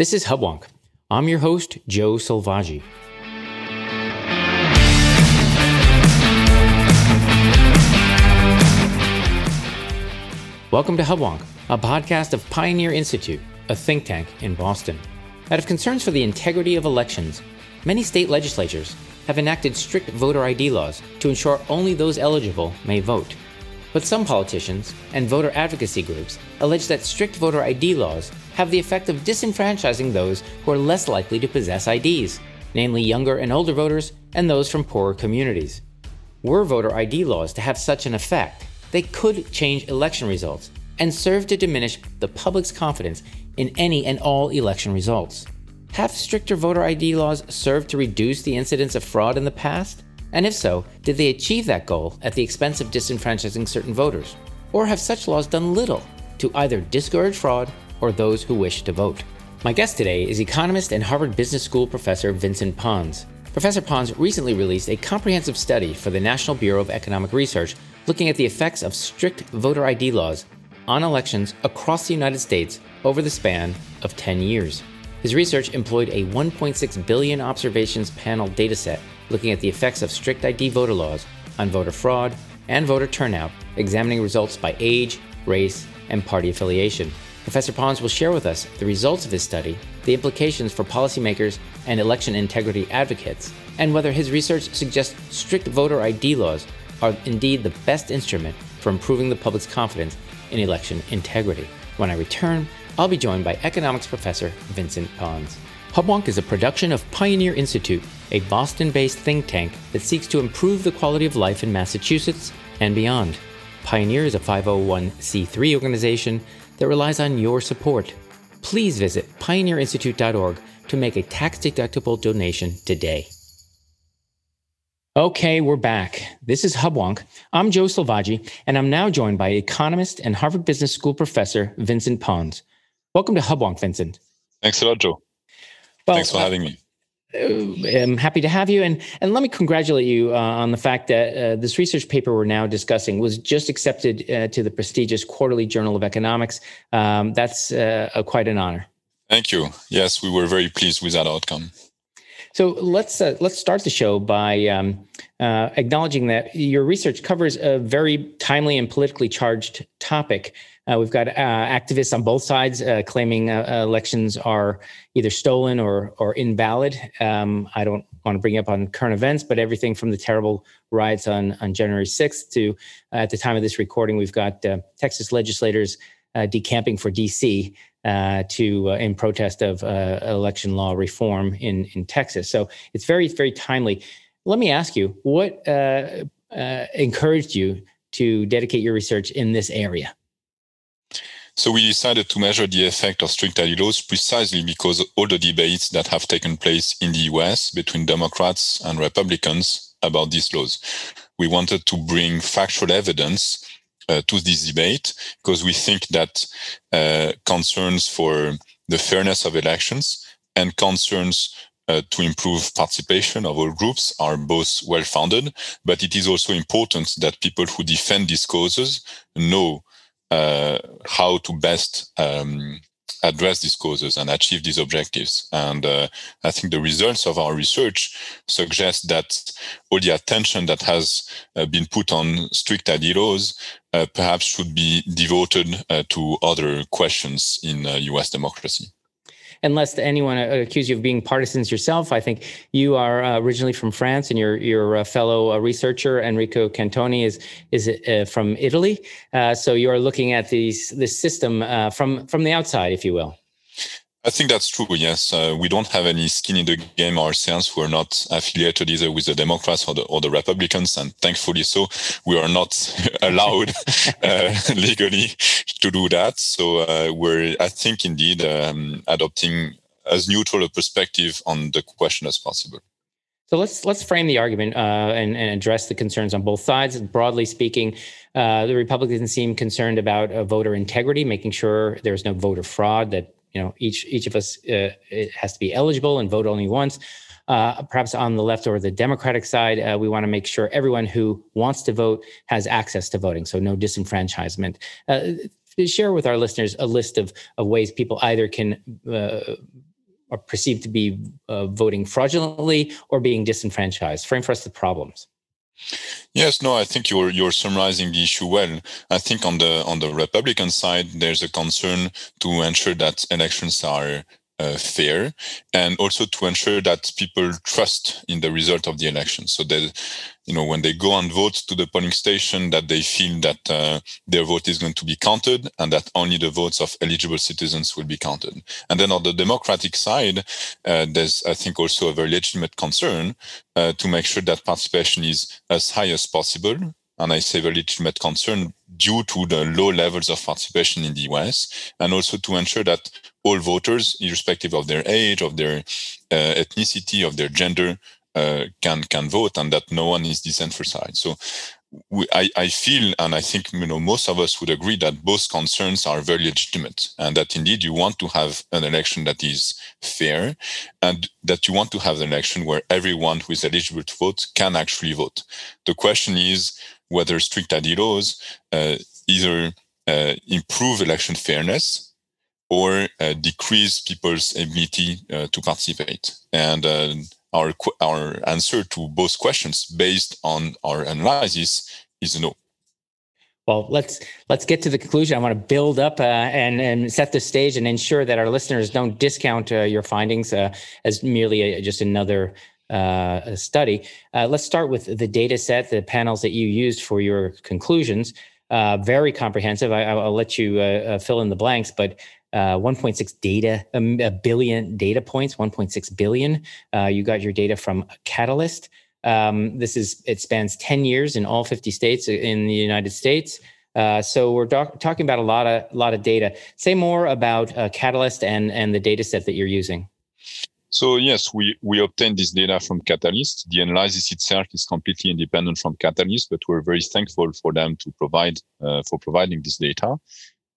This is Hubwonk. I'm your host, Joe Selvaggi. Welcome to Hubwonk, a podcast of Pioneer Institute, a think tank in Boston. Out of concerns for the integrity of elections, many state legislatures have enacted strict voter ID laws to ensure only those eligible may vote. But some politicians and voter advocacy groups allege that strict voter ID laws have the effect of disenfranchising those who are less likely to possess IDs, namely younger and older voters and those from poorer communities. Were voter ID laws to have such an effect, they could change election results and serve to diminish the public's confidence in any and all election results. Have stricter voter ID laws served to reduce the incidence of fraud in the past? And if so, did they achieve that goal at the expense of disenfranchising certain voters? Or have such laws done little to either discourage fraud or those who wish to vote? My guest today is economist and Harvard Business School professor Vincent Pons. Professor Pons recently released a comprehensive study for the National Bureau of Economic Research looking at the effects of strict voter ID laws on elections across the United States over the span of 10 years. His research employed a 1.6 billion observations panel dataset looking at the effects of strict ID voter laws on voter fraud and voter turnout, examining results by age, race, and party affiliation. Professor Pons will share with us the results of his study, the implications for policymakers and election integrity advocates, and whether his research suggests strict voter ID laws are indeed the best instrument for improving the public's confidence in election integrity. When I return, I'll be joined by economics professor Vincent Pons. Hubwonk is a production of Pioneer Institute, a Boston based think tank that seeks to improve the quality of life in Massachusetts and beyond. Pioneer is a 501c3 organization that relies on your support. Please visit pioneerinstitute.org to make a tax deductible donation today. Okay, we're back. This is Hubwonk. I'm Joe Selvaggi, and I'm now joined by economist and Harvard Business School professor Vincent Pons. Welcome to Hubwonk, Vincent. Thanks a lot, Joe. Well, Thanks for uh, having me. Uh, I'm happy to have you, and and let me congratulate you uh, on the fact that uh, this research paper we're now discussing was just accepted uh, to the prestigious Quarterly Journal of Economics. Um, that's uh, a, quite an honor. Thank you. Yes, we were very pleased with that outcome. So let's uh, let's start the show by um, acknowledging that your research covers a very timely and politically charged topic. Uh, we've got uh, activists on both sides uh, claiming uh, elections are either stolen or or invalid. Um, I don't want to bring up on current events, but everything from the terrible riots on on January 6th to uh, at the time of this recording, we've got uh, Texas legislators decamping for D.C. to in protest of election law reform in in Texas. So it's very very timely. Let me ask you, what encouraged you to dedicate your research in this area? So we decided to measure the effect of strict laws precisely because all the debates that have taken place in the US between Democrats and Republicans about these laws. We wanted to bring factual evidence uh, to this debate because we think that uh, concerns for the fairness of elections and concerns uh, to improve participation of all groups are both well founded, but it is also important that people who defend these causes know how to best um, address these causes and achieve these objectives. And uh, I think the results of our research suggest that all the attention that has uh, been put on strict laws uh, perhaps should be devoted uh, to other questions in US uh, democracy and lest anyone accuse you of being partisans yourself, I think you are uh, originally from France, and your your uh, fellow uh, researcher Enrico Cantoni is is uh, from Italy. Uh, so you are looking at these this system uh, from from the outside, if you will. I think that's true. Yes, uh, we don't have any skin in the game ourselves. We're not affiliated either with the Democrats or the or the Republicans, and thankfully, so we are not allowed uh, legally to do that. So uh, we're, I think, indeed um, adopting as neutral a perspective on the question as possible. So let's let's frame the argument uh, and, and, address the concerns on both sides. Broadly speaking, uh, the Republicans seem concerned about uh, voter integrity, making sure there's no voter fraud, that you know each each of us uh, has to be eligible and vote only once. Uh, perhaps on the left or the Democratic side, uh, we want to make sure everyone who wants to vote has access to voting, so no disenfranchisement. Uh, share with our listeners a list of, of ways people either can uh, are perceived to be uh, voting fraudulently or being disenfranchised. Frame for us the problems. Yes, no, I think you're you're summarizing the issue well. I think on the on the Republican side, there's a concern to ensure that elections are uh, fair and also to ensure that people trust in the result of the election. So that you know when they go and vote to the polling station that they feel that uh, their vote is going to be counted and that only the votes of eligible citizens will be counted. And then on the democratic side uh, there's i think also a very legitimate concern uh, to make sure that participation is as high as possible. And I say very legitimate concern due to the low levels of participation in the US, and also to ensure that all voters, irrespective of their age, of their uh, ethnicity, of their gender, uh, can can vote, and that no one is disenfranchised. So. We, I, I feel, and I think you know most of us would agree that both concerns are very legitimate, and that indeed you want to have an election that is fair, and that you want to have an election where everyone who is eligible to vote can actually vote. The question is whether strict ID laws uh, either uh, improve election fairness or uh, decrease people's ability to participate. And our our answer to both questions, based on our analysis, is no. Well, let's let's get to the conclusion. I want to build up uh, and and set the stage and ensure that our listeners don't discount uh, your findings uh, as merely a, just another uh, study. Uh, let's start with the data set, the panels that you used for your conclusions. Uh, very comprehensive. I, will let you fill in the blanks, but uh, 1.6 data, um, a billion data points, 1.6 billion. Uh, you got your data from Catalist. Um, this is it spans 10 years in all 50 states in the United States. Uh, so we're doc- talking about a lot of lot of data. Say more about uh, Catalist and and the data set that you're using. So yes, we we obtained this data from Catalist. The analysis itself is completely independent from Catalist, but we're very thankful for them to provide uh, for providing this data.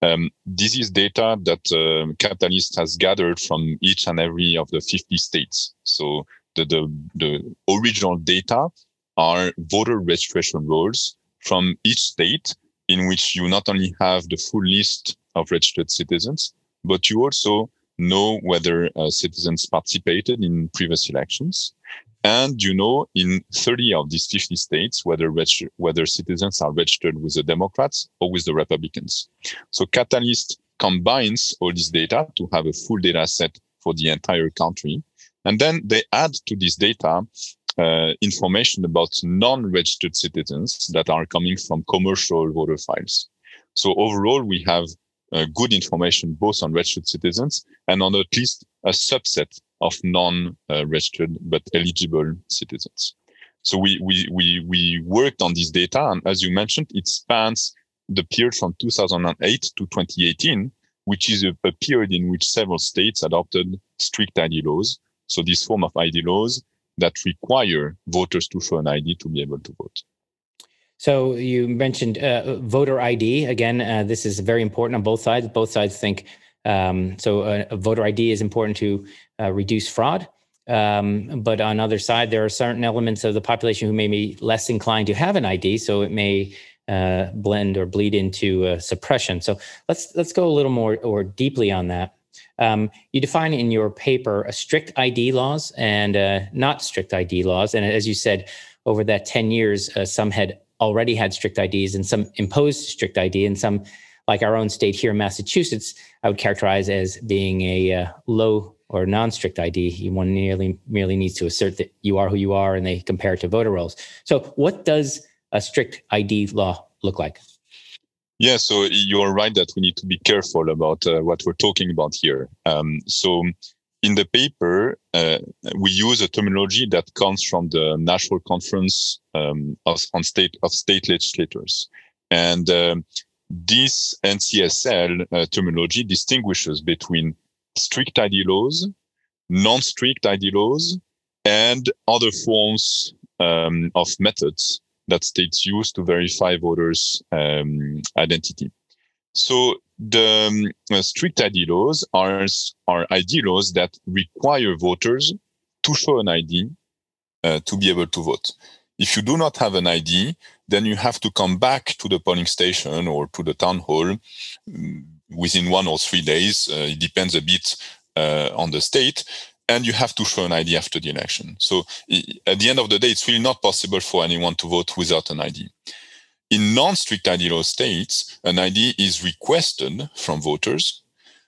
Um, this is data that uh, Catalist has gathered from each and every of the 50 states. So the, the, the original data are voter registration rolls from each state in which you not only have the full list of registered citizens, but you also know whether uh, citizens participated in previous elections. And you know, in 30 of these 50 states, whether whether citizens are registered with the Democrats or with the Republicans. So Catalist combines all this data to have a full data set for the entire country. And then they add to this data uh, information about non-registered citizens that are coming from commercial voter files. So overall, we have uh, good information both on registered citizens and on at least a subset of non-registered but eligible citizens. So we, we, we, we worked on this data. And as you mentioned, it spans the period from 2008 to 2018, which is a, a period in which several states adopted strict ID laws. So this form of ID laws that require voters to show an ID to be able to vote. So you mentioned uh, voter ID. Again, uh, this is very important on both sides. Both sides think um, so. A, voter ID is important to uh, reduce fraud. Um, but on other side, there are certain elements of the population who may be less inclined to have an ID, so it may uh, blend or bleed into uh, suppression. So let's let's go a little more or deeply on that. Um, you define in your paper strict ID laws and uh, not strict ID laws, and as you said, over that ten years, uh, some had already had strict IDs and some imposed strict ID, and some, like our own state here in Massachusetts, I would characterize as being a uh, low or non-strict ID, one merely merely needs to assert that you are who you are, and they compare it to voter rolls. So, what does a strict ID law look like? Yeah, so you're right that we need to be careful about uh, what we're talking about here. Um, so, in the paper, uh, we use a terminology that comes from the National Conference um, of, on state of state legislators, and um, this NCSL uh, terminology distinguishes between strict ID laws, non-strict ID laws, and other forms um, of methods that states use to verify voters' um, identity. So the um, strict ID laws are, are ID laws that require voters to show an ID uh, to be able to vote. If you do not have an ID, then you have to come back to the polling station or to the town hall mm, within one or three days. Uh, it depends a bit uh, on the state. And you have to show an ID after the election. So at the end of the day, it's really not possible for anyone to vote without an ID. In non-strict ID law states, an ID is requested from voters,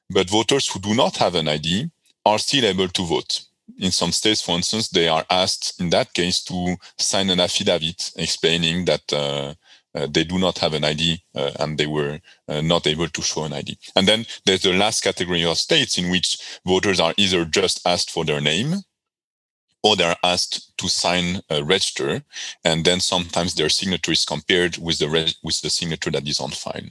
but voters who do not have an ID are still able to vote. In some states, for instance, they are asked in that case to sign an affidavit explaining that uh, uh, they do not have an ID uh, and they were uh, not able to show an ID. And then there's the last category of states in which voters are either just asked for their name or they're asked to sign a register, and then sometimes their signature is compared with the with the signature that is on file.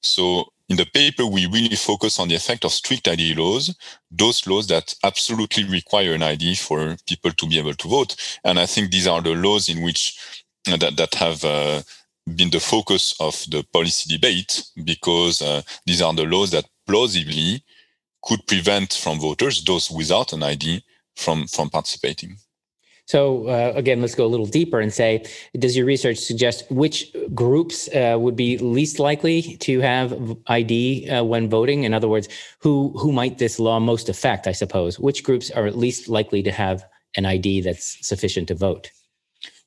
So in the paper, we really focus on the effect of strict ID laws, those laws that absolutely require an ID for people to be able to vote. And I think these are the laws in which uh, that that have uh, been the focus of the policy debate because uh, these are the laws that plausibly could prevent from voters those without an ID from from participating. So uh, again, let's go a little deeper and say, does your research suggest which groups uh, would be least likely to have ID uh, when voting? In other words, who who might this law most affect? I suppose which groups are least likely to have an ID that's sufficient to vote?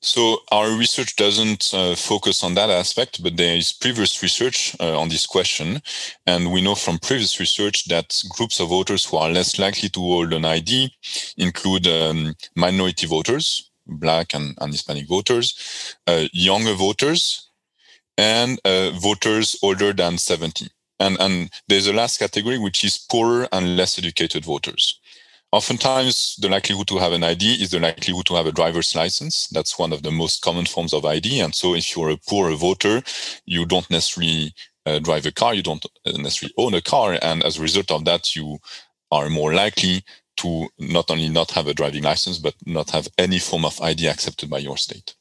So our research doesn't uh, focus on that aspect, but there is previous research uh, on this question. And we know from previous research that groups of voters who are less likely to hold an ID include um, minority voters, Black and, and Hispanic voters, uh, younger voters, and uh, voters older than 70. And, and there's a last category, which is poorer and less educated voters. Oftentimes, the likelihood to have an ID is the likelihood to have a driver's license. That's one of the most common forms of ID. And so, if you're a poor voter, you don't necessarily uh, drive a car, you don't necessarily own a car. And as a result of that, you are more likely to not only not have a driving license, but not have any form of ID accepted by your state.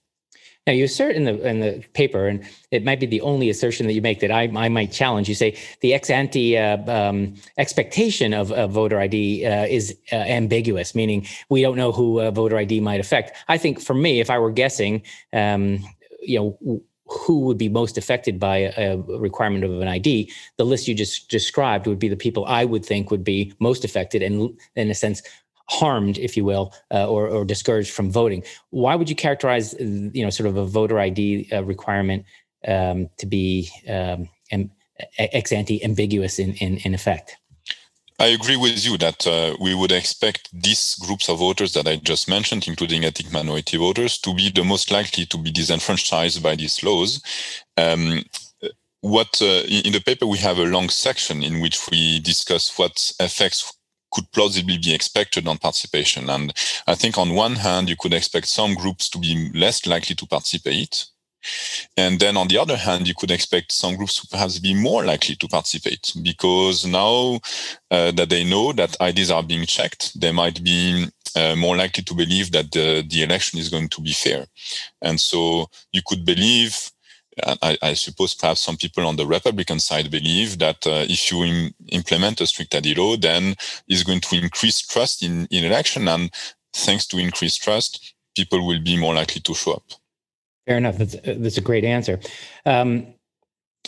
Now you assert in the in the paper, and it might be the only assertion that you make that I, I might challenge. You say the ex ante uh, um, expectation of, of, voter ID uh, is uh, ambiguous, meaning we don't know who voter ID might affect. I think for me, if I were guessing, um, you know who would be most affected by a, requirement of an ID, the list you just described would be the people I would think would be most affected and, in a sense, harmed, if you will, uh, or, or discouraged from voting. Why would you characterize, you know, sort of a voter ID uh, requirement um, to be um, ex ante ambiguous in, in, in effect? I agree with you that uh, we would expect these groups of voters that I just mentioned, including ethnic minority voters, to be the most likely to be disenfranchised by these laws. Um, what uh, in the paper we have a long section in which we discuss what effects could plausibly be expected on participation. And I think on one hand, you could expect some groups to be less likely to participate. And then on the other hand, you could expect some groups to perhaps be more likely to participate because now uh, that they know that IDs are being checked, they might be uh, more likely to believe that the, the election is going to be fair. And so you could believe I, I, suppose perhaps some people on the Republican side believe that uh, if you Im- implement a strict law, then it's going to increase trust in, in election. And thanks to increased trust, people will be more likely to show up. Fair enough. That's, that's a great answer. Um,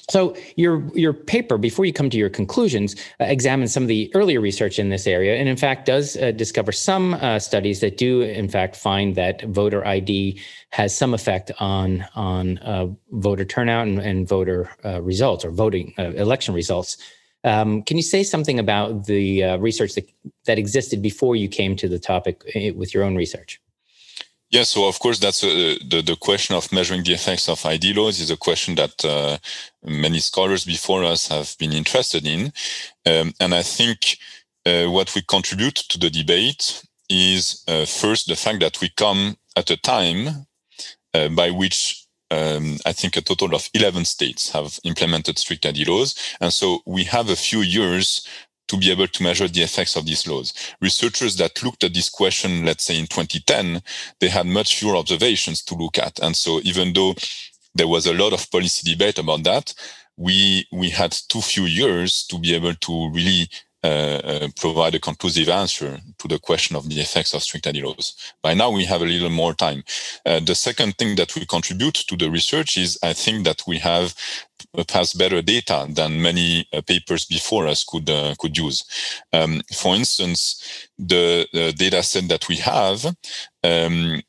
so your your paper, before you come to your conclusions, uh, examines some of the earlier research in this area, and in fact does uh, discover some uh, studies that do in fact find that voter ID has some effect on on uh, voter turnout and, and voter uh, results or voting uh, election results. Um, can you say something about the research that, that existed before you came to the topic with your own research? Yeah, so of course that's uh, the the question of measuring the effects of ID laws is a question that uh, many scholars before us have been interested in, um, and I think uh, what we contribute to the debate is uh, first the fact that we come at a time uh, by which um, I think a total of 11 states have implemented strict ID laws. And so we have a few years to be able to measure the effects of these laws. Researchers that looked at this question, let's say in 2010, they had much fewer observations to look at. And so even though there was a lot of policy debate about that, we, we had too few years to be able to really uh, uh, provide a conclusive answer to the question of the effects of strict laws. By now, we have a little more time. Uh, the second thing that we contribute to the research is I think that we have perhaps better data than many uh, papers before us could uh, could use. Um, for instance, the, the, data set that we have um,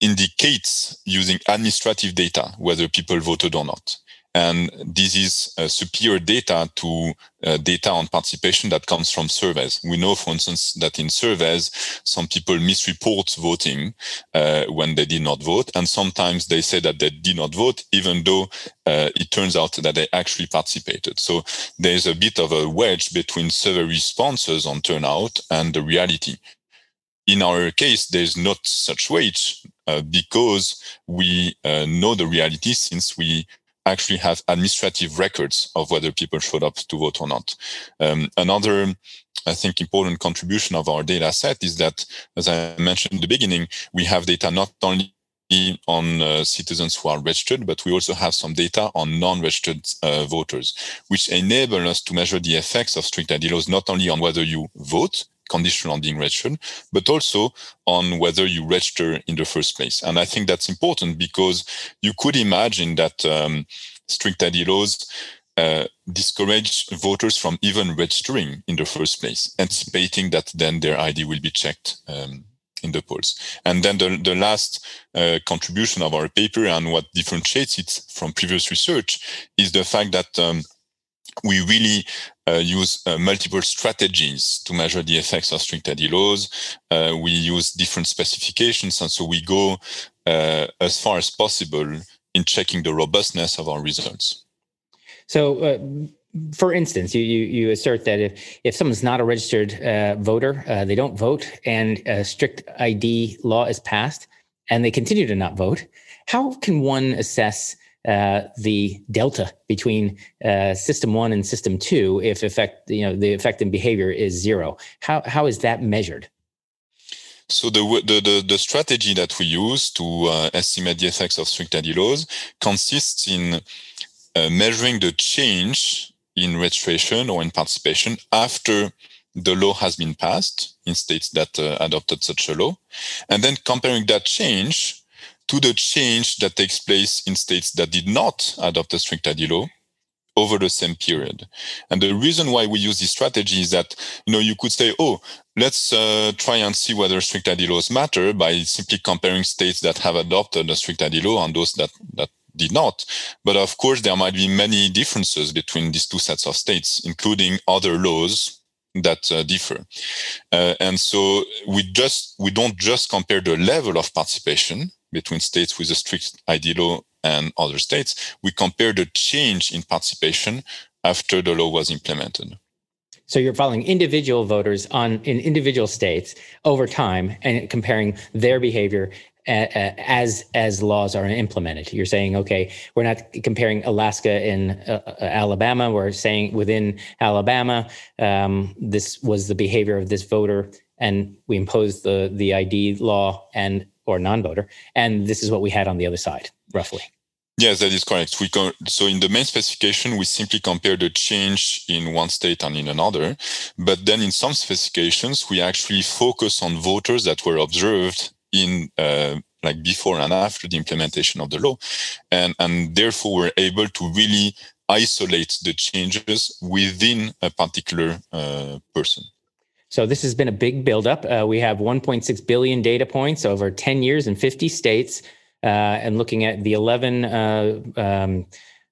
indicates using administrative data whether people voted or not. And this is uh, superior data to uh, data on participation that comes from surveys. We know, for instance, that in surveys, some people misreport voting uh, when they did not vote. And sometimes they say that they did not vote, even though uh, it turns out that they actually participated. So there's a bit of a wedge between survey responses on turnout and the reality. In our case, there's not such wedge uh, because we uh, know the reality since we actually have administrative records of whether people showed up to vote or not. Um, another, I think, important contribution of our data set is that, as I mentioned in the beginning, we have data not only on uh, citizens who are registered, but we also have some data on non-registered uh, voters, which enable us to measure the effects of strict ID laws not only on whether you vote, conditional on being registered, but also on whether you register in the first place. And I think that's important because you could imagine that um, strict ID laws uh, discourage voters from even registering in the first place, anticipating that then their ID will be checked um, in the polls. And then the, the last uh, contribution of our paper and what differentiates it from previous research is the fact that um, we really uh, use uh, multiple strategies to measure the effects of strict ID laws. Uh, we use different specifications, and so we go uh, as far as possible in checking the robustness of our results. So, uh, for instance, you, you, you assert that if if someone's not a registered uh, voter, they don't vote, and a strict ID law is passed, and they continue to not vote. How can one assess uh, the delta between uh, system one and system two if effect you know the effect in behavior is zero. How how is that measured? So the, the, the, the, strategy that we use to uh, estimate the effects of strict ID laws consists in uh, measuring the change in registration or in participation after the law has been passed in states that uh, adopted such a law, and then comparing that change to the change that takes place in states that did not adopt a strict ID law over the same period. And the reason why we use this strategy is that, you know, you could say, oh, let's uh, try and see whether strict ID laws matter by simply comparing states that have adopted a strict ID law and those that, that did not. But of course, there might be many differences between these two sets of states, including other laws that uh, differ. Uh, and so we just, we don't just compare the level of participation, between states with a strict ID law and other states, we compare the change in participation after the law was implemented. So you're following individual voters on in individual states over time and comparing their behavior as as laws are implemented. You're saying, okay, we're not comparing Alaska and uh, uh, Alabama. We're saying within Alabama, um, this was the behavior of this voter, and we imposed the the ID law, and or non-voter, and this is what we had on the other side, roughly. Yes, that is correct. We so in the main specification, we simply compare the change in one state and in another. But then in some specifications, we actually focus on voters that were observed in uh, like before and after the implementation of the law, and and therefore we're able to really isolate the changes within a particular uh, person. So this has been a big buildup. Uh, we have 1.6 billion data points over 10 years in 50 states, uh, and looking at the 11 uh, um,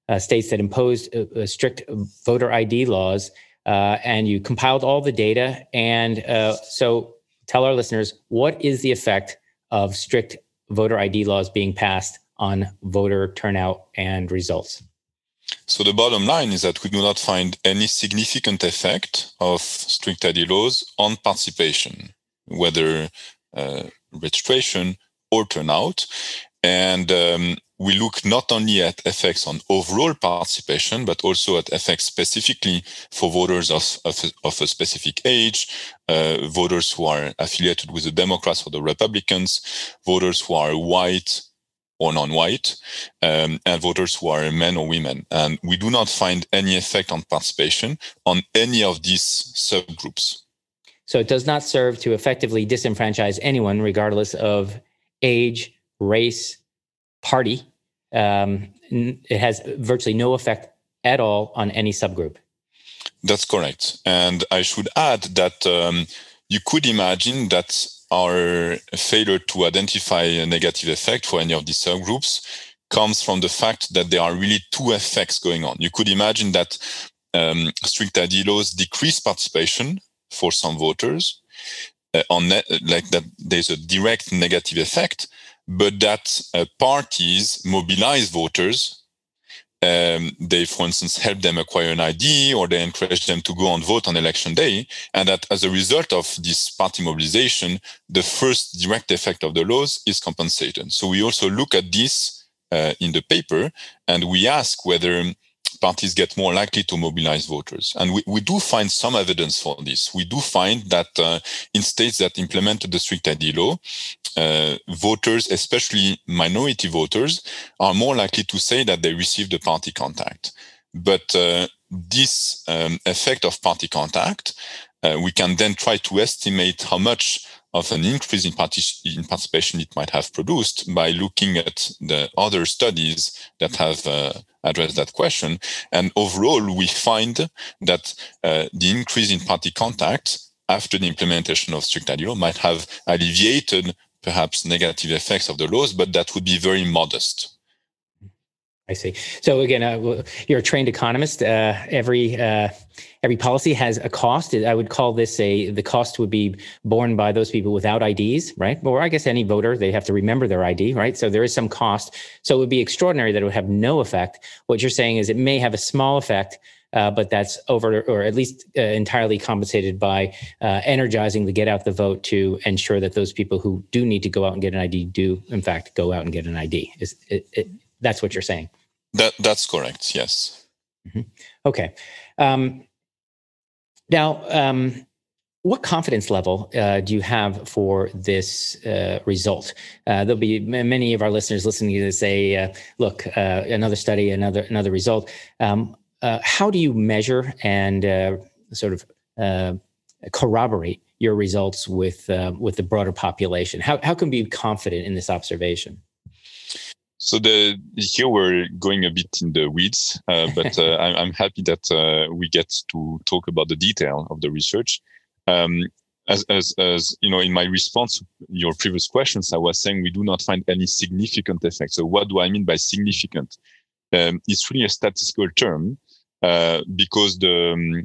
uh, states that imposed uh, strict voter ID laws. and you compiled all the data. And so tell our listeners, what is the effect of strict voter ID laws being passed on voter turnout and results? So the bottom line is that we do not find any significant effect of strict ID laws on participation, whether uh, registration or turnout. And um, we look not only at effects on overall participation, but also at effects specifically for voters of, of, of a specific age, uh, voters who are affiliated with the Democrats or the Republicans, voters who are white, or non-white, um, and voters who are men or women. And we do not find any effect on participation on any of these subgroups. So it does not serve to effectively disenfranchise anyone, regardless of age, race, party. Um, it has virtually no effect at all on any subgroup. That's correct. And I should add that um, you could imagine that our failure to identify a negative effect for any of these subgroups comes from the fact that there are really two effects going on. You could imagine that um, strict ID laws decrease participation for some voters, uh, on like that there's a direct negative effect, but that uh, parties mobilize voters um, they, for instance, help them acquire an ID or they encourage them to go and vote on election day. And that as a result of this party mobilization, the first direct effect of the laws is compensated. So we also look at this uh, in the paper and we ask whether parties get more likely to mobilize voters. And we, we do find some evidence for this. We do find that uh, in states that implemented the strict ID law, uh, voters, especially minority voters, are more likely to say that they received a party contact. But uh, this um, effect of party contact, uh, we can then try to estimate how much of an increase in, partic- in, participation it might have produced by looking at the other studies that have uh, addressed that question. And overall, we find that uh, the increase in party contact after the implementation of strict ID law might have alleviated perhaps negative effects of the laws, but that would be very modest. I see. So again, uh, you're a trained economist. Uh, every uh, every policy has a cost. I would call this a the cost would be borne by those people without IDs, right? Or I guess any voter they have to remember their ID, right? So there is some cost. So it would be extraordinary that it would have no effect. What you're saying is it may have a small effect, uh, but that's over or at least uh, entirely compensated by uh, energizing the get out the vote to ensure that those people who do need to go out and get an ID do in fact go out and get an ID. Is it, it, that's what you're saying? That that's correct. Yes. Mm-hmm. Okay. Um, now, um, what confidence level uh, do you have for this uh, result? Uh, there'll be many of our listeners listening to this say, uh, "Look, uh, another study, another another result." Um, uh, how do you measure and sort of corroborate your results with with the broader population? How how can we be confident in this observation? So the here we're going a bit in the weeds, uh, but uh, I'm, I'm, happy that uh, we get to talk about the detail of the research. Um, as, as, as you know, in my response to your previous questions, I was saying we do not find any significant effect. So what do I mean by significant? Um, it's really a statistical term uh, because the, um,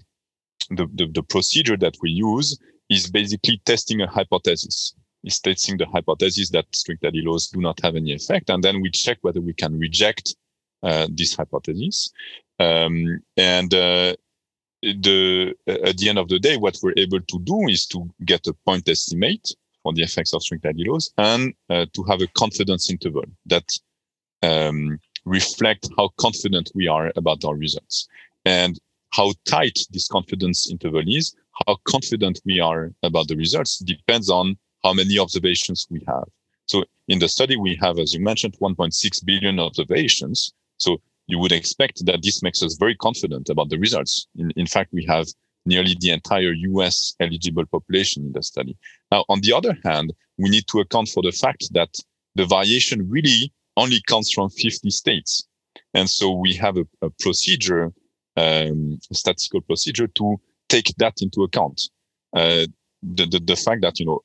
the, the the procedure that we use is basically testing a hypothesis is stating the hypothesis that strict ID laws do not have any effect. And then we check whether we can reject uh, this hypothesis. Um, and uh, the, at the end of the day, what we're able to do is to get a point estimate for the effects of strict ID laws and uh, to have a confidence interval that um, reflect how confident we are about our results. And how tight this confidence interval is, how confident we are about the results depends on how many observations we have. So in the study, we have, as you mentioned, 1.6 billion observations. So you would expect that this makes us very confident about the results. In, in fact, we have nearly the entire US eligible population in the study. Now, on the other hand, we need to account for the fact that the variation really only comes from 50 states. And so we have a, a procedure, um, a statistical procedure to take that into account. Uh, the, the, the fact that, you know,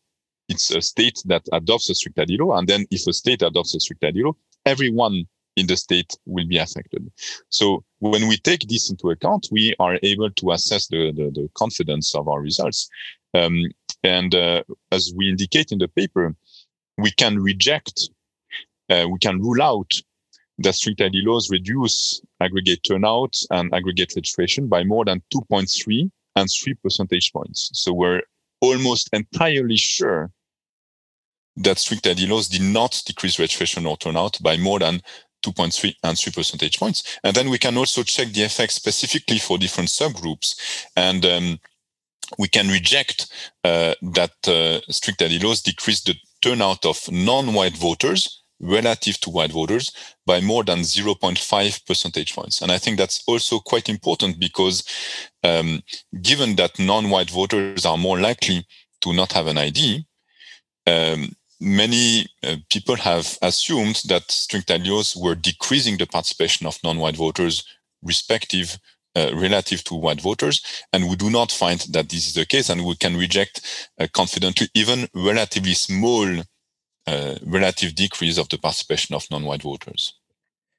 it's a state that adopts a strict ID law. And then if a state adopts a strict ID law, everyone in the state will be affected. So when we take this into account, we are able to assess the, the, the confidence of our results. Um, and uh, as we indicate in the paper, we can reject, uh, we can rule out that strict ID laws reduce aggregate turnout and aggregate registration by more than 2.3 and 3 percentage points. So we're almost entirely sure that strict ID laws did not decrease registration or turnout by more than 2.3 and 3 percentage points. And then we can also check the effects specifically for different subgroups. And um, we can reject uh, that uh, strict ID laws decrease the turnout of non-white voters relative to white voters by more than 0.5 percentage points. And I think that's also quite important because um, given that non-white voters are more likely to not have an ID, um, many uh, people have assumed that strict alleles were decreasing the participation of non-white voters respective uh, relative to white voters. And we do not find that this is the case, and we can reject uh, confidently even relatively small uh, relative decrease of the participation of non-white voters.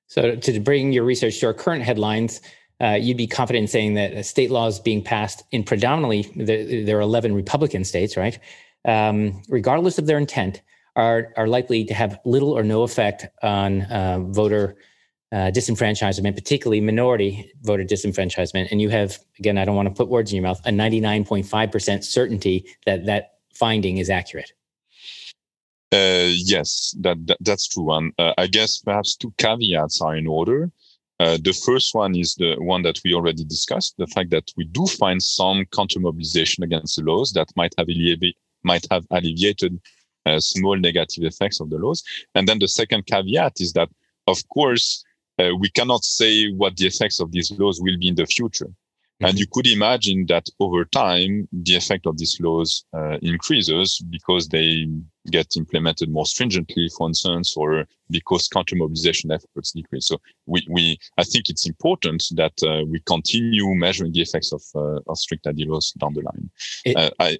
So, to bring your research to our current headlines, uh, you'd be confident in saying that state laws being passed in predominantly the, there are 11 Republican states, right? Um, regardless of their intent, are are likely to have little or no effect on uh, voter uh, disenfranchisement, particularly minority voter disenfranchisement. And you have, again, I don't want to put words in your mouth, a 99.5% certainty that that finding is accurate. Uh, yes, that, that, that's true. And uh, I guess perhaps two caveats are in order. Uh, the first one is the one that we already discussed: the fact that we do find some counter mobilization against the laws that might have alleviated, might have alleviated uh, small negative effects of the laws. And then the second caveat is that, of course, uh, we cannot say what the effects of these laws will be in the future. Mm-hmm. And you could imagine that over time, the effect of these laws uh, increases because they get implemented more stringently, for instance, or because counter mobilization efforts decrease. So we, we, I think it's important that uh, we continue measuring the effects of, uh, of strict ID laws down the line. It, uh, I,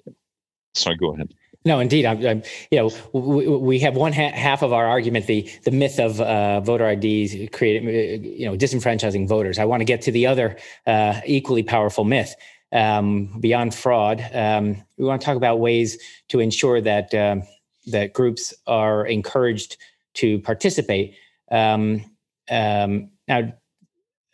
sorry, go ahead. No, indeed. I'm, I'm, you know, we, we have one ha- half of our argument, the the myth of uh, voter IDs creating, you know, disenfranchising voters. I want to get to the other uh, equally powerful myth um, beyond fraud. Um, we want to talk about ways to ensure that um, that groups are encouraged to participate. Um, um, now,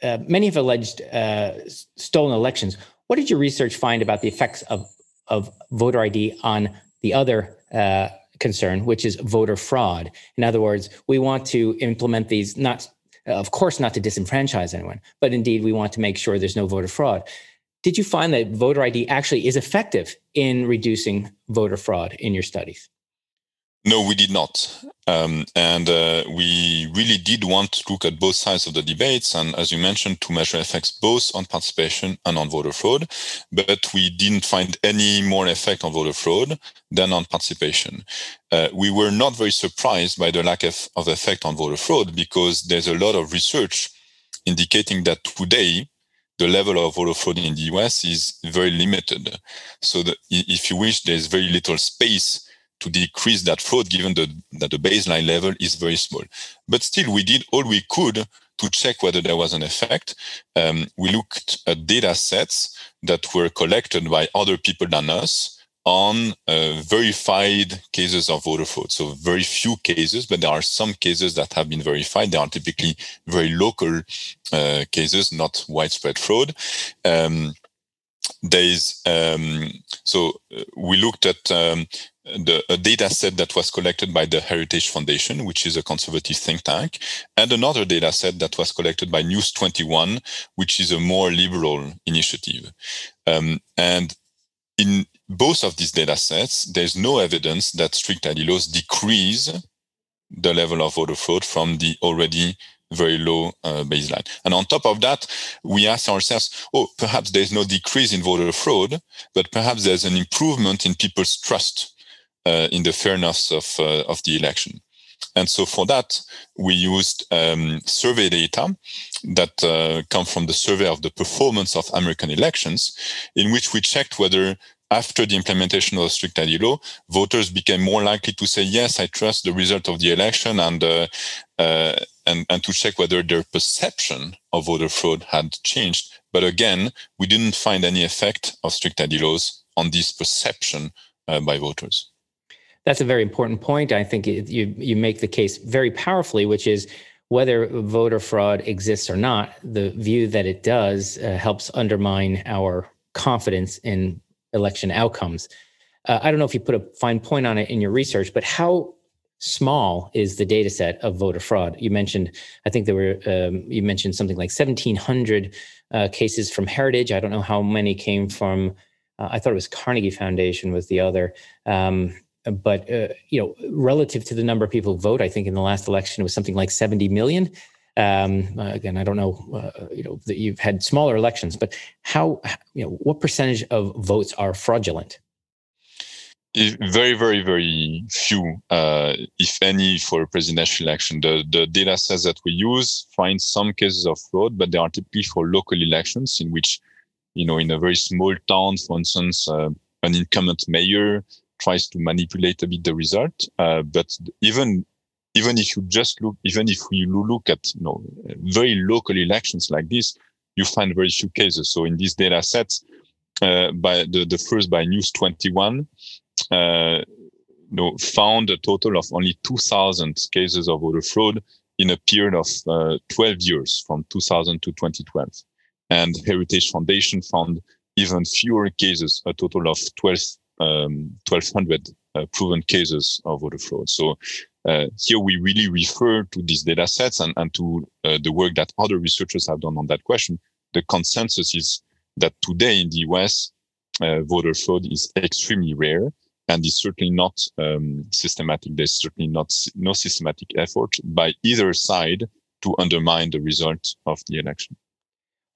uh, many have alleged uh, stolen elections. What did your research find about the effects of of voter ID on the other uh, concern, which is voter fraud. In other words, we want to implement these not, of course, not to disenfranchise anyone, but indeed we want to make sure there's no voter fraud. Did you find that voter ID actually is effective in reducing voter fraud in your studies? No, we did not. Um, and uh, we really did want to look at both sides of the debates. And as you mentioned, to measure effects both on participation and on voter fraud. But we didn't find any more effect on voter fraud than on participation. Uh, we were not very surprised by the lack of, of effect on voter fraud because there's a lot of research indicating that today, the level of voter fraud in the US is very limited. So that if you wish, there's very little space to decrease that fraud given the, that the baseline level is very small. But still, we did all we could to check whether there was an effect. Um, we looked at data sets that were collected by other people than us on uh, verified cases of voter fraud. So very few cases, but there are some cases that have been verified. They are typically very local uh, cases, not widespread fraud. Um, there is um, so uh, we looked at um, the, a data set that was collected by the Heritage Foundation, which is a conservative think tank, and another data set that was collected by News 21, which is a more liberal initiative. Um, and in both of these data sets, there's no evidence that strict ID laws decrease the level of voter fraud from the already very low uh, baseline. And on top of that, we ask ourselves, oh, perhaps there's no decrease in voter fraud, but perhaps there's an improvement in people's trust uh, in the fairness of, uh, of the election. And so for that, we used um, survey data that uh, come from the survey of the performance of American elections, in which we checked whether after the implementation of a strict ID law, voters became more likely to say, yes, I trust the result of the election and, uh, uh, and, and to check whether their perception of voter fraud had changed. But again, we didn't find any effect of strict ID laws on this perception uh, by voters. That's a very important point. I think it, you you make the case very powerfully, which is whether voter fraud exists or not. The view that it does uh, helps undermine our confidence in election outcomes. Uh, I don't know if you put a fine point on it in your research, but how small is the data set of voter fraud? You mentioned, I think there were, um, you mentioned something like 1,700 uh, cases from Heritage. I don't know how many came from, uh, I thought it was Carnegie Foundation was the other. Um, but uh, you know, relative to the number of people who vote, I think in the last election it was something like 70 million. Um, again, I don't know, uh, you know, that you've had smaller elections, but how, you know, what percentage of votes are fraudulent? very, very, very few, uh, if any, for a presidential election. The, the data sets that we use find some cases of fraud, but they are typically for local elections in which, you know, in a very small town, for instance, uh, an incumbent mayor tries to manipulate a bit the result. Uh, but even even if you just look, even if you look at you know very local elections like this, you find very few cases. So in these data sets, uh, by the, the first by News 21, uh, found a total of only 2,000 cases of voter fraud in a period of uh, 12 years from 2000 to 2012. And Heritage Foundation found even fewer cases, a total of 12, um, 1,200 uh, proven cases of voter fraud. So uh, here we really refer to these data sets and, and to uh, the work that other researchers have done on that question. The consensus is that today in the US, uh, voter fraud is extremely rare and is certainly not um, systematic. There's certainly not no systematic effort by either side to undermine the result of the election.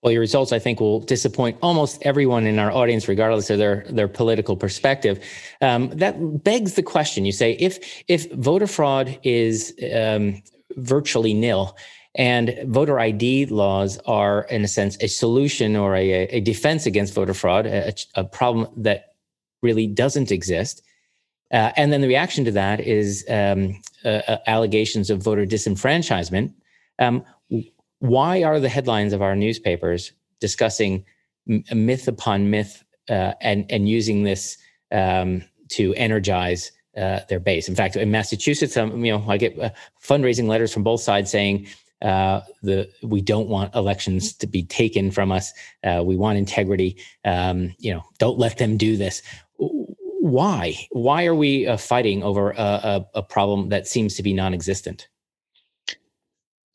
Well, your results, I think, will disappoint almost everyone in our audience, regardless of their their political perspective. Um, that begs the question: You say if if voter fraud is um, virtually nil, and voter ID laws are, in a sense, a solution or a, a defense against voter fraud, a, a problem that really doesn't exist. Uh, and then the reaction to that is um, uh, uh allegations of voter disenfranchisement. Why are the headlines of our newspapers discussing myth upon myth uh, and and using this um, to energize uh, their base? In fact, in Massachusetts, um, you know, I get uh, fundraising letters from both sides saying uh, the we don't want elections to be taken from us. Uh, we want integrity. Um, you know, don't let them do this. Why? Why are we uh, fighting over a, a, a problem that seems to be non-existent?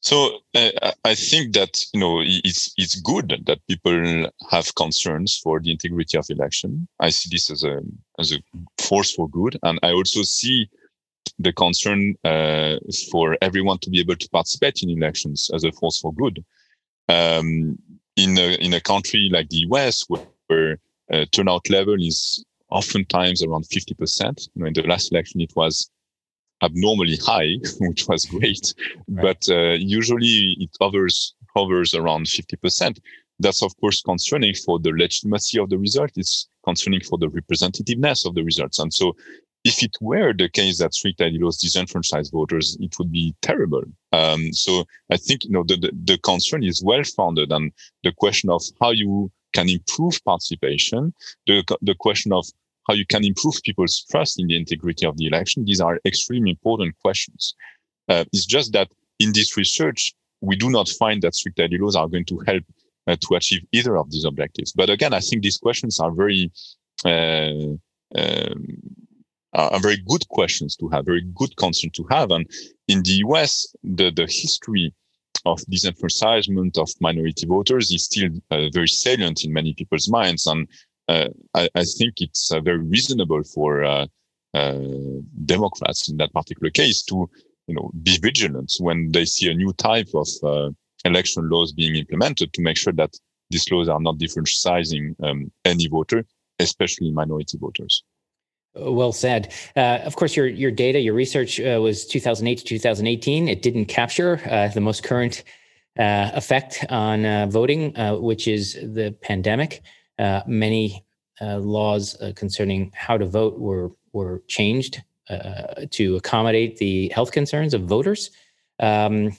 So uh, I think that you know it's it's good that people have concerns for the integrity of election. I see this as a as a force for good, and I also see the concern uh, for everyone to be able to participate in elections as a force for good. Um, in a in a country like the US, where, where uh, turnout level is oftentimes around fifty percent, you know, in the last election it was abnormally high, which was great, right. but uh, usually it hovers hovers around 50%. That's of course concerning for the legitimacy of the result. It's concerning for the representativeness of the results. And so if it were the case that strict ID laws disenfranchise voters, it would be terrible. Um, so I think you know the, the, the concern is well founded, and the question of how you can improve participation, the the question of how you can improve people's trust in the integrity of the election. These are extremely important questions. Uh, it's just that in this research, we do not find that strict laws are going to help uh, to achieve either of these objectives. But again, I think these questions are very uh, um, are very good questions to have, very good concern to have. And in the US, the, the history of disenfranchisement of minority voters is still uh, very salient in many people's minds. And I, I, think it's uh, very reasonable for uh, Democrats in that particular case to, you know, be vigilant when they see a new type of election laws being implemented to make sure that these laws are not differentiating um, any voter, especially minority voters. Well said. Uh, of course, your your data, your research uh, was 2008 to 2018. It didn't capture uh, the most current effect on voting, which is the pandemic. Uh, many uh, laws uh, concerning how to vote were were changed to accommodate the health concerns of voters. Um,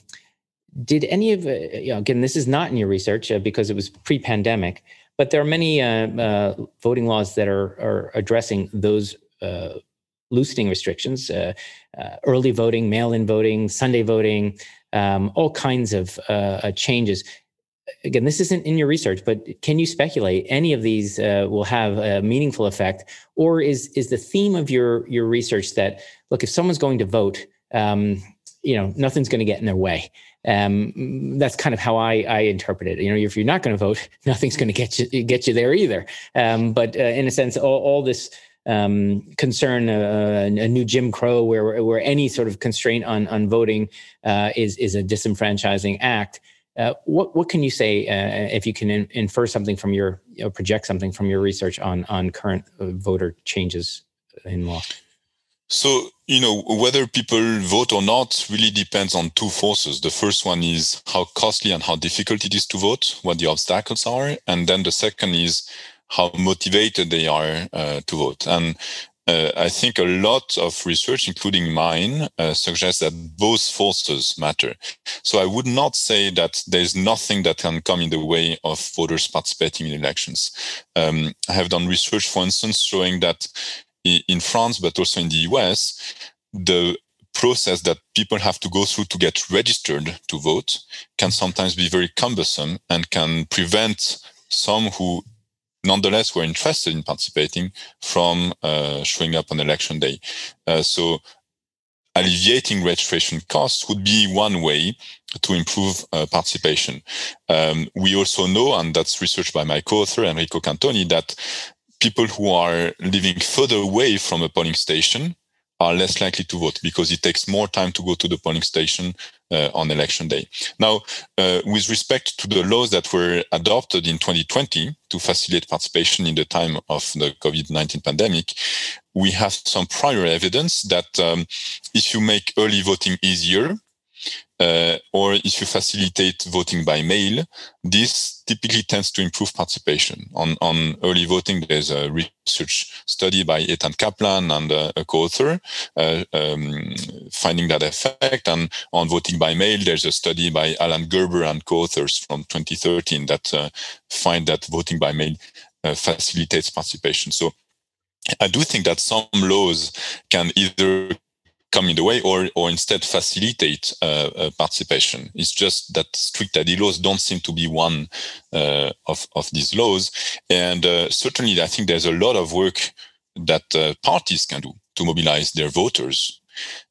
did any of you know, again? This is not in your research because it was pre-pandemic, but there are many voting laws that are are addressing those loosening restrictions, uh, uh, early voting, mail-in voting, Sunday voting, um, all kinds of uh, changes again, this isn't in your research, but can you speculate any of these uh, will have a meaningful effect, or is is the theme of your your research that look, if someone's going to vote, um, you know, nothing's going to get in their way. Um, that's kind of how I, I interpret it. You know, if you're not going to vote, nothing's going to get you get you there either. Um, but uh, in a sense, all, all this um, concern uh, a new Jim Crow, where where any sort of constraint on on voting uh, is is a disenfranchising act. Uh, what what can you say uh, if you can in, infer something from your you know, project something from your research on on current uh, voter changes in law? So, you know, whether people vote or not really depends on two forces. The first one is how costly and how difficult it is to vote, what the obstacles are. And then the second is how motivated they are uh, to vote. And uh, I think a lot of research, including mine, uh, suggests that both forces matter. So I would not say that there's nothing that can come in the way of voters participating in elections. Um, I have done research, for instance, showing that in France, but also in the US, the process that people have to go through to get registered to vote can sometimes be very cumbersome and can prevent some who nonetheless were interested in participating from uh, showing up on election day. Uh, so alleviating registration costs would be one way to improve uh, participation. Um, we also know, and that's research by my co-author Enrico Cantoni, that people who are living further away from a polling station are less likely to vote because it takes more time to go to the polling station uh, on election day. Now, uh, with respect to the laws that were adopted in 2020 to facilitate participation in the time of the COVID-19 pandemic, we have some prior evidence that um, if you make early voting easier, uh, or if you facilitate voting by mail, this typically tends to improve participation. On, on early voting, there's a research study by Ethan Kaplan and a co-author uh, um, finding that effect. And on voting by mail, there's a study by Alan Gerber and co-authors from 2013 that uh, find that voting by mail uh, facilitates participation. So I do think that some laws can either come in the way or or instead facilitate uh, uh, participation. It's just that strict ID laws don't seem to be one uh, of of these laws, and uh, certainly I think there's a lot of work that uh, parties can do to mobilize their voters,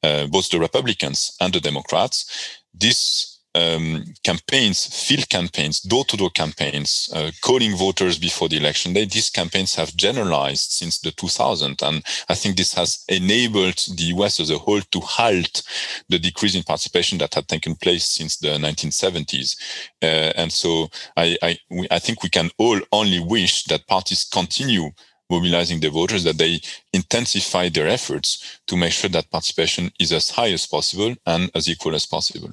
uh, both the Republicans and the Democrats. This um, campaigns, field campaigns, door-to-door campaigns, uh, calling voters before the election day. These campaigns have generalized since the 2000, and I think this has enabled the US as a whole to halt the decrease in participation that had taken place since the 1970s. Uh, and so I, I, we, I think we can all only wish that parties continue mobilizing the voters, that they intensify their efforts to make sure that participation is as high as possible and as equal as possible.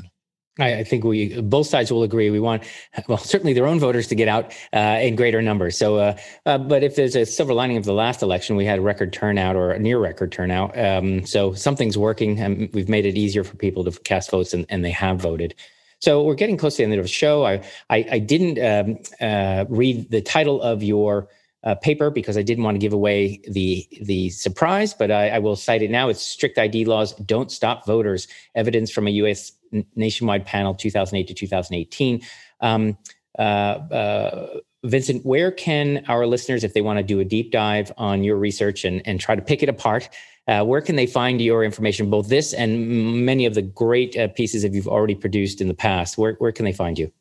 I, I, think we both sides will agree. We want, well, certainly their own voters to get out uh, in greater numbers. So, uh, uh, but if there's a silver lining of the last election, we had record turnout or a near record turnout. Um, so something's working, and we've made it easier for people to cast votes, and, and they have voted. So we're getting close to the end of the show. I I, I didn't um, uh, read the title of your uh, paper because I didn't want to give away the the surprise, but I, I, will cite it now. It's strict ID laws don't stop voters. Evidence from a U.S. nationwide panel, 2008 to 2018. Um, uh, uh, Vincent, where can our listeners, if they want to do a deep dive on your research and, and try to pick it apart, uh, where can they find your information, both this and many of the great uh, pieces that you've already produced in the past? Where, where can they find you?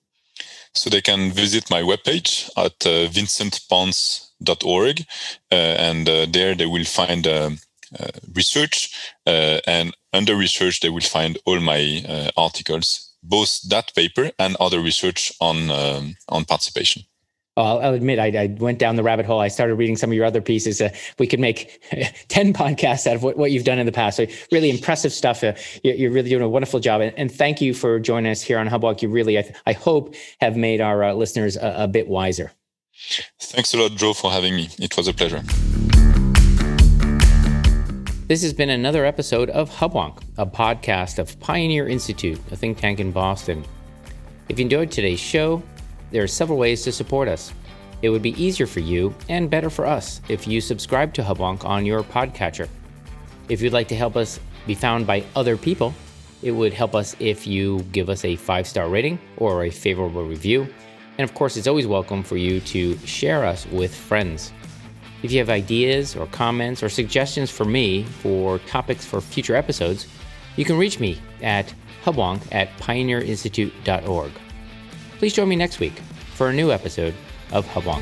So they can visit my webpage at uh, vincentpons.org, uh, and uh, there they will find um, research, uh, and under research they will find all my uh, articles, both that paper and other research on um, on participation. I'll, I'll admit I, I, went down the rabbit hole. I started reading some of your other pieces. Uh, we could make 10 podcasts out of what, what you've done in the past. So really impressive stuff. Uh, you, are really doing a wonderful job. And, and, thank you for joining us here on Hubwonk. You really, I, I hope, have made our uh, listeners a, a bit wiser. Thanks a lot, Joe, for having me. It was a pleasure. This has been another episode of Hubwonk, a podcast of Pioneer Institute, a think tank in Boston. If you enjoyed today's show, there are several ways to support us. It would be easier for you and better for us if you subscribe to Hubwonk on your podcatcher. If you'd like to help us be found by other people, it would help us if you give us a five star rating or a favorable review. And of course, it's always welcome for you to share us with friends. If you have ideas or comments or suggestions for me for topics for future episodes, you can reach me at hubwonk at pioneerinstitute.org. Please join me next week for a new episode of Hubwonk.